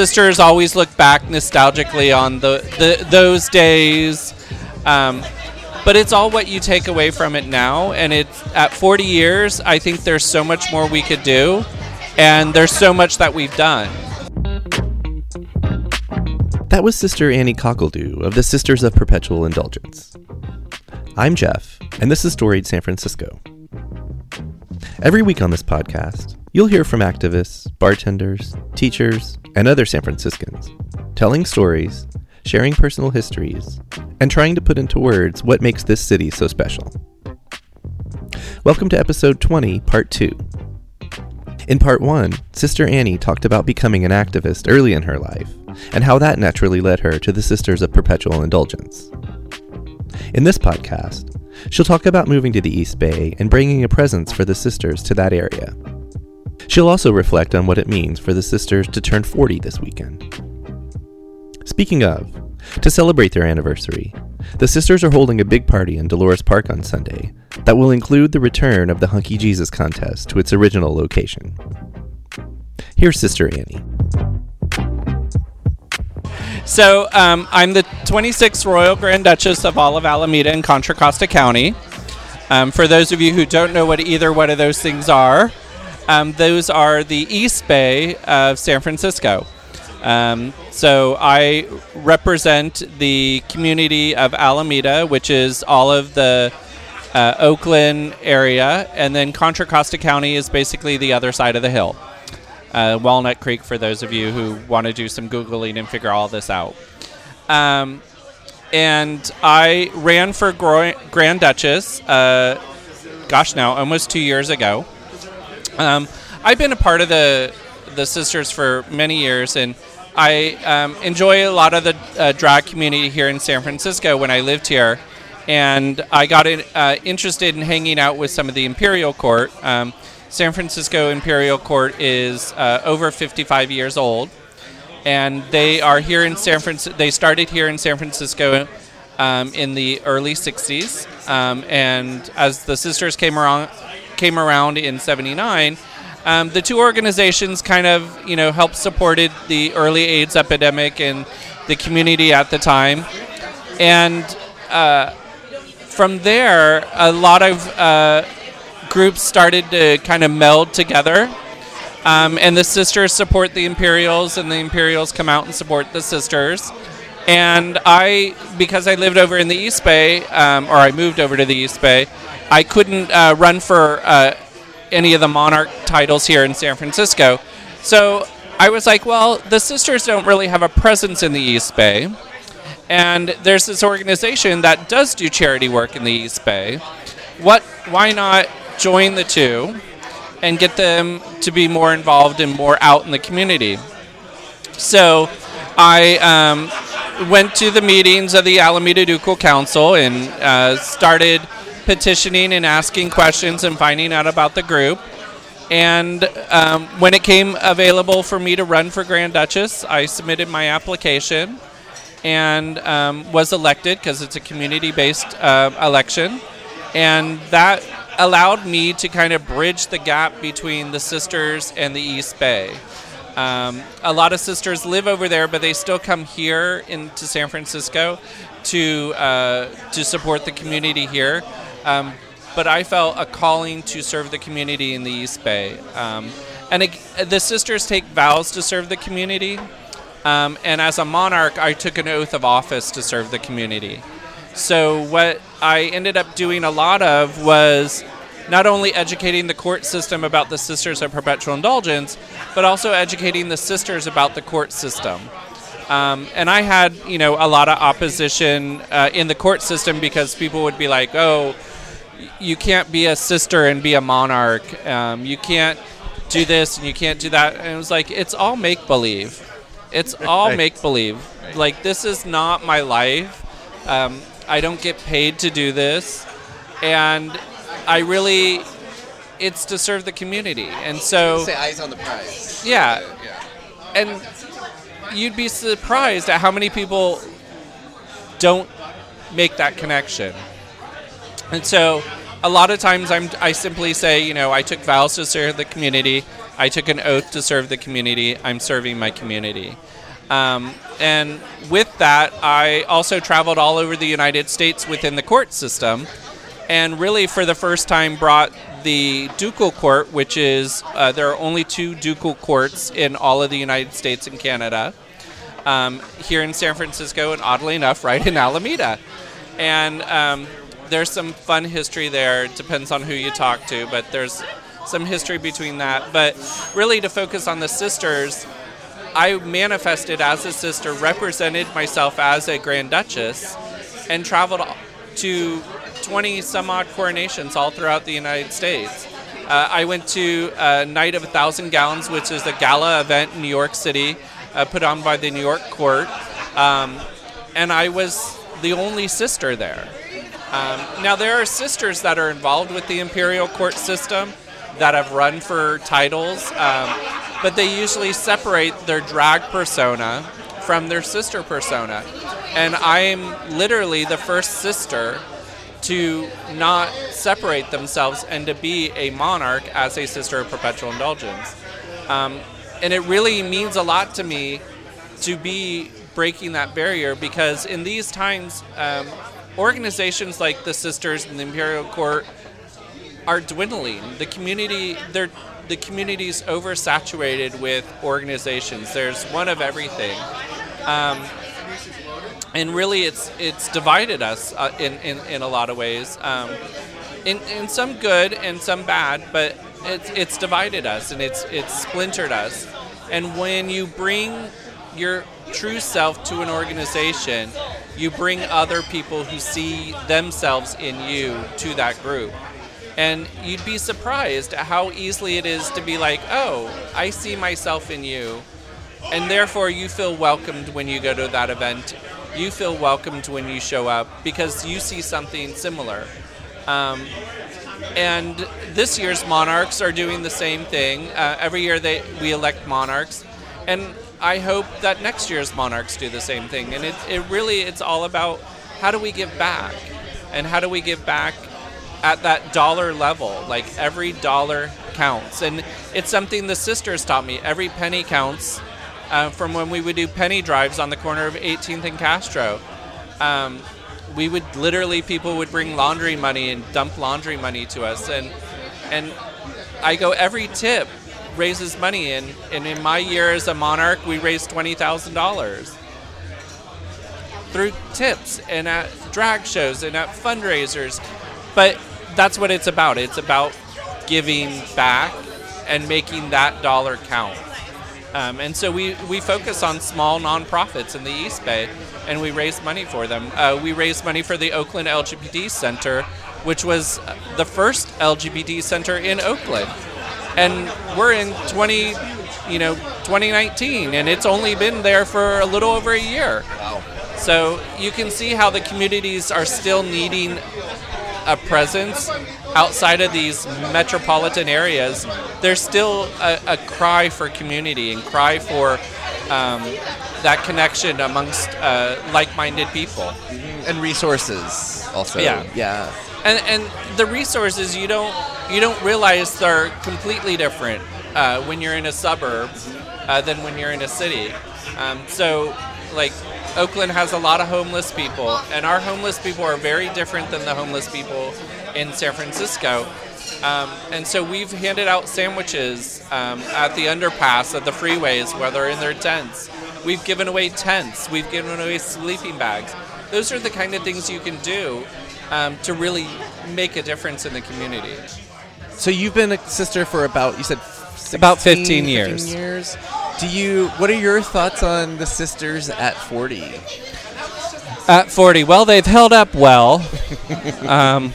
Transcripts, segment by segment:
sisters always look back nostalgically on the, the those days. Um, but it's all what you take away from it now. And it's at 40 years, I think there's so much more we could do, and there's so much that we've done. That was Sister Annie Cockledoo of the Sisters of Perpetual Indulgence. I'm Jeff, and this is Storied San Francisco. Every week on this podcast, you'll hear from activists, bartenders, teachers, and other San Franciscans, telling stories, sharing personal histories, and trying to put into words what makes this city so special. Welcome to episode 20, part 2. In part 1, Sister Annie talked about becoming an activist early in her life and how that naturally led her to the Sisters of Perpetual Indulgence. In this podcast, she'll talk about moving to the East Bay and bringing a presence for the sisters to that area. She'll also reflect on what it means for the sisters to turn 40 this weekend. Speaking of, to celebrate their anniversary, the sisters are holding a big party in Dolores Park on Sunday that will include the return of the Hunky Jesus contest to its original location. Here's Sister Annie. So um, I'm the 26th Royal Grand Duchess of all of Alameda and Contra Costa County. Um, for those of you who don't know what either one of those things are, um, those are the East Bay of San Francisco. Um, so I represent the community of Alameda, which is all of the uh, Oakland area, and then Contra Costa County is basically the other side of the hill. Uh, Walnut Creek, for those of you who want to do some Googling and figure all this out. Um, and I ran for Grand Duchess, uh, gosh, now almost two years ago. Um, I've been a part of the the sisters for many years, and I um, enjoy a lot of the uh, drag community here in San Francisco when I lived here. And I got uh, interested in hanging out with some of the Imperial Court. Um, San Francisco Imperial Court is uh, over 55 years old, and they are here in San Francisco. They started here in San Francisco um, in the early 60s, um, and as the sisters came around, came around in '79, um, the two organizations kind of, you know, helped supported the early AIDS epidemic in the community at the time, and uh, from there, a lot of uh, groups started to kind of meld together. Um, and the sisters support the Imperials, and the Imperials come out and support the sisters. And I, because I lived over in the East Bay, um, or I moved over to the East Bay, I couldn't uh, run for uh, any of the monarch titles here in San Francisco. So I was like, well, the sisters don't really have a presence in the East Bay. And there's this organization that does do charity work in the East Bay. What? Why not join the two and get them to be more involved and more out in the community? So I um, went to the meetings of the Alameda Ducal Council and uh, started petitioning and asking questions and finding out about the group. And um, when it came available for me to run for Grand Duchess, I submitted my application and um, was elected because it's a community based uh, election. And that allowed me to kind of bridge the gap between the sisters and the East Bay. Um, a lot of sisters live over there, but they still come here into San Francisco to uh, to support the community here. Um, but I felt a calling to serve the community in the East Bay. Um, and it, the sisters take vows to serve the community. Um, and as a monarch, I took an oath of office to serve the community. So, what I ended up doing a lot of was not only educating the court system about the Sisters of Perpetual Indulgence, but also educating the sisters about the court system. Um, and I had, you know, a lot of opposition uh, in the court system because people would be like, "Oh, you can't be a sister and be a monarch. Um, you can't do this and you can't do that." And it was like, it's all make believe. It's all make believe. Like this is not my life. Um, I don't get paid to do this, and I really, it's to serve the community. And so, say eyes on the prize. yeah, Yeah. and you'd be surprised at how many people don't make that connection. And so a lot of times I'm, I simply say, you know, I took vows to serve the community. I took an oath to serve the community. I'm serving my community. Um, and with that, I also traveled all over the United States within the court system, and really for the first time brought the ducal court, which is uh, there are only two ducal courts in all of the United States and Canada, um, here in San Francisco, and oddly enough, right in Alameda. And um, there's some fun history there. It depends on who you talk to, but there's some history between that. But really, to focus on the sisters, I manifested as a sister, represented myself as a Grand Duchess, and traveled to 20 some odd coronations all throughout the United States. Uh, I went to uh, Night of a Thousand Gowns, which is a gala event in New York City uh, put on by the New York court, um, and I was the only sister there. Um, now, there are sisters that are involved with the imperial court system that have run for titles, um, but they usually separate their drag persona from their sister persona. And I'm literally the first sister to not separate themselves and to be a monarch as a sister of perpetual indulgence. Um, and it really means a lot to me to be breaking that barrier because in these times, um, organizations like the Sisters and the Imperial Court are dwindling. The community, they're the community's oversaturated with organizations. There's one of everything. Um, and really it's it's divided us uh, in, in, in a lot of ways um, in, in some good and some bad but it's, it's divided us and it's it's splintered us and when you bring your true self to an organization you bring other people who see themselves in you to that group and you'd be surprised at how easily it is to be like oh i see myself in you and therefore you feel welcomed when you go to that event you feel welcomed when you show up because you see something similar. Um, and this year's monarchs are doing the same thing. Uh, every year they we elect monarchs, and I hope that next year's monarchs do the same thing. And it, it really it's all about how do we give back, and how do we give back at that dollar level. Like every dollar counts, and it's something the sisters taught me. Every penny counts uh, from when we would do penny drives on the corner of 18th and Castro. Um, we would literally people would bring laundry money and dump laundry money to us, and and I go every tip raises money, and and in my year as a monarch, we raised twenty thousand dollars through tips and at drag shows and at fundraisers. But that's what it's about. It's about giving back and making that dollar count. Um, and so we, we focus on small nonprofits in the East Bay and we raise money for them. Uh, we raised money for the Oakland LGBT Center, which was the first LGBT center in Oakland. And we're in 20, you know, 2019 and it's only been there for a little over a year. Wow. So you can see how the communities are still needing a presence outside of these metropolitan areas, there's still a, a cry for community and cry for um, that connection amongst uh, like-minded people mm-hmm. and resources. Also, yeah, yeah, and and the resources you don't you don't realize they're completely different uh, when you're in a suburb uh, than when you're in a city. Um, so, like Oakland has a lot of homeless people, and our homeless people are very different than the homeless people in San Francisco. Um, and so we've handed out sandwiches um, at the underpass, at the freeways, where they're in their tents. We've given away tents. We've given away sleeping bags. Those are the kind of things you can do um, to really make a difference in the community. So you've been a sister for about you said 16, about 15 years. 15 years. Do you? What are your thoughts on the sisters at 40? At 40, well, they've held up well. um,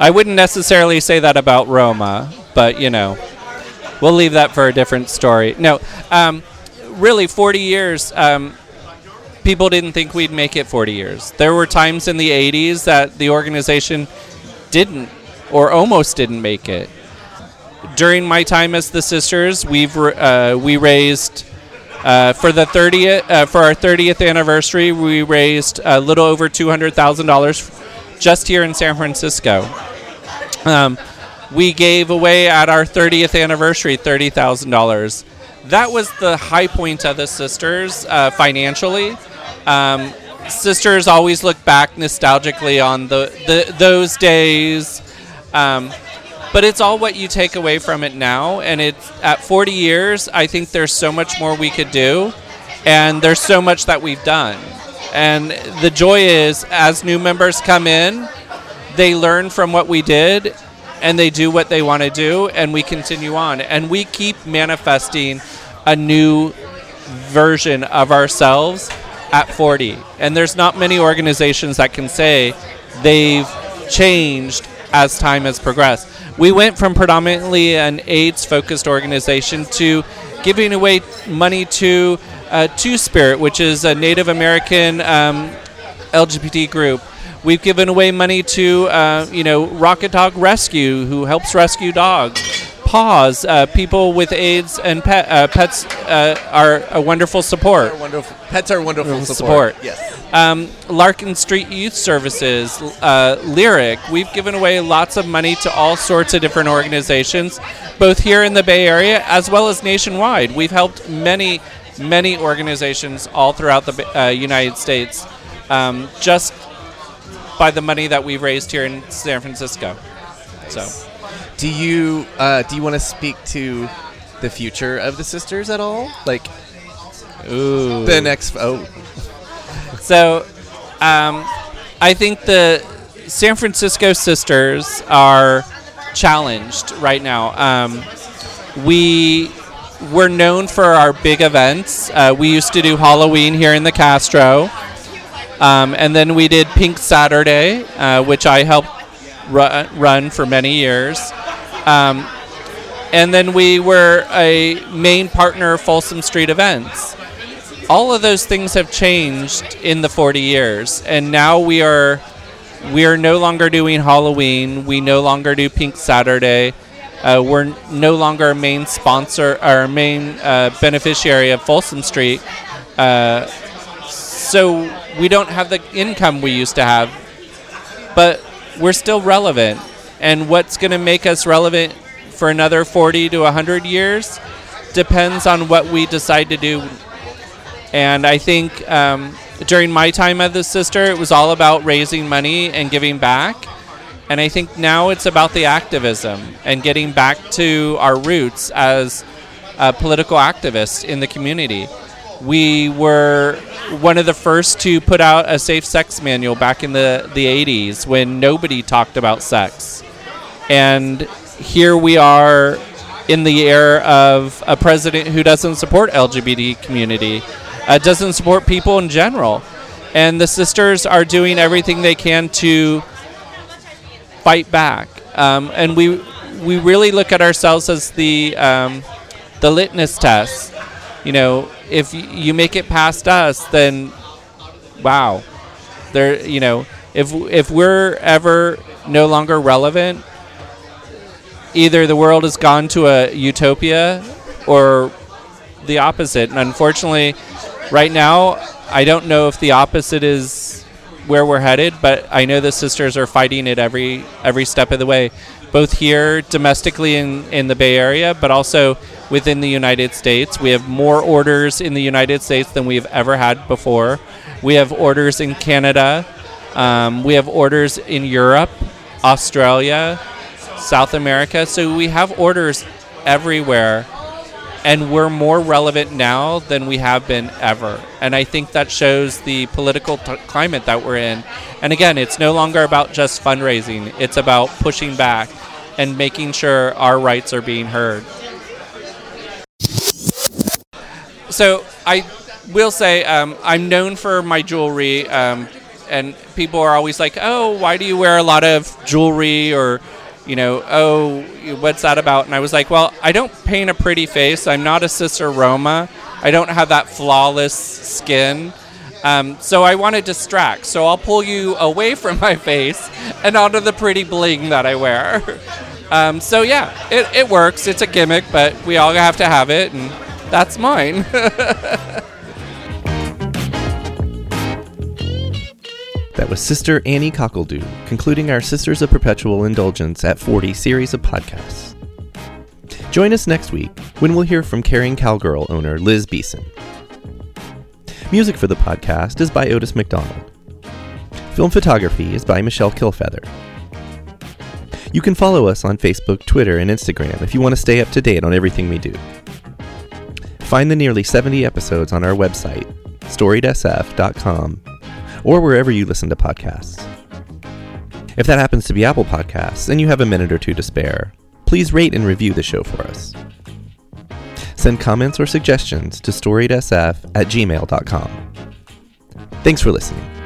I wouldn't necessarily say that about Roma, but you know, we'll leave that for a different story. No, um, really, 40 years. Um, people didn't think we'd make it 40 years. There were times in the 80s that the organization didn't or almost didn't make it during my time as the sisters, we've uh, we raised uh, for the 30th uh, for our 30th anniversary. We raised a little over two hundred thousand dollars just here in San Francisco. Um, we gave away at our 30th anniversary $30,000. That was the high point of the sisters uh, financially. Um, sisters always look back nostalgically on the, the those days. Um, but it's all what you take away from it now and it's at 40 years i think there's so much more we could do and there's so much that we've done. And the joy is as new members come in they learn from what we did and they do what they want to do and we continue on. And we keep manifesting a new version of ourselves at 40 and there's not many organizations that can say they've changed as time has progressed we went from predominantly an AIDS focused organization to giving away money to uh, Two Spirit, which is a Native American um, LGBT group. We've given away money to, uh, you know, Rocket Dog Rescue, who helps rescue dogs. Paws, uh, people with AIDS and pet, uh, pets uh, are a wonderful support. Wonderful. Pets are wonderful Wonderful support. support. Yes. Um, Larkin Street Youth Services, uh, Lyric. We've given away lots of money to all sorts of different organizations, both here in the Bay Area as well as nationwide. We've helped many, many organizations all throughout the uh, United States um, just by the money that we've raised here in San Francisco. So. Do you uh, do you want to speak to the future of the sisters at all? Like Ooh. the next? Oh, So, um, I think the San Francisco sisters are challenged right now. Um, we we're known for our big events. Uh, we used to do Halloween here in the Castro, um, and then we did Pink Saturday, uh, which I helped ru- run for many years. Um, and then we were a main partner of Folsom Street Events. All of those things have changed in the 40 years and now we are we are no longer doing halloween. We no longer do pink saturday. Uh, we're no longer a main sponsor or main uh, beneficiary of folsom street. Uh, so we don't have the income we used to have but we're still relevant and what's going to make us relevant for another 40 to 100 years depends on what we decide to do and I think um, during my time as the sister, it was all about raising money and giving back. And I think now it's about the activism and getting back to our roots as political activists in the community. We were one of the first to put out a safe sex manual back in the, the 80s when nobody talked about sex. And here we are in the era of a president who doesn't support LGBT community, uh, doesn't support people in general. And the sisters are doing everything they can to fight back. Um, and we we really look at ourselves as the um, the litmus test. You know, if you make it past us, then wow, there. You know, if if we're ever no longer relevant, either the world has gone to a utopia or the opposite. And unfortunately, right now, I don't know if the opposite is where we're headed, but I know the sisters are fighting it every every step of the way, both here domestically in, in the Bay Area, but also within the United States. We have more orders in the United States than we've ever had before. We have orders in Canada. Um, we have orders in Europe, Australia, South America. So we have orders everywhere and we're more relevant now than we have been ever. And I think that shows the political t- climate that we're in. And again, it's no longer about just fundraising, it's about pushing back and making sure our rights are being heard. So I will say um, I'm known for my jewelry, um, and people are always like, "Oh, why do you wear a lot of jewelry?" or you know, oh, what's that about? And I was like, well, I don't paint a pretty face. I'm not a Sister Roma. I don't have that flawless skin. Um, so I want to distract. So I'll pull you away from my face and onto the pretty bling that I wear. Um, so yeah, it, it works. It's a gimmick, but we all have to have it, and that's mine. That was Sister Annie Cockledoo, concluding our Sisters of Perpetual Indulgence at 40 series of podcasts. Join us next week when we'll hear from caring cowgirl owner Liz Beeson. Music for the podcast is by Otis McDonald. Film photography is by Michelle Kilfeather. You can follow us on Facebook, Twitter, and Instagram if you want to stay up to date on everything we do. Find the nearly 70 episodes on our website, storiedsf.com, or wherever you listen to podcasts. If that happens to be Apple Podcasts and you have a minute or two to spare, please rate and review the show for us. Send comments or suggestions to storiedsf at gmail.com. Thanks for listening.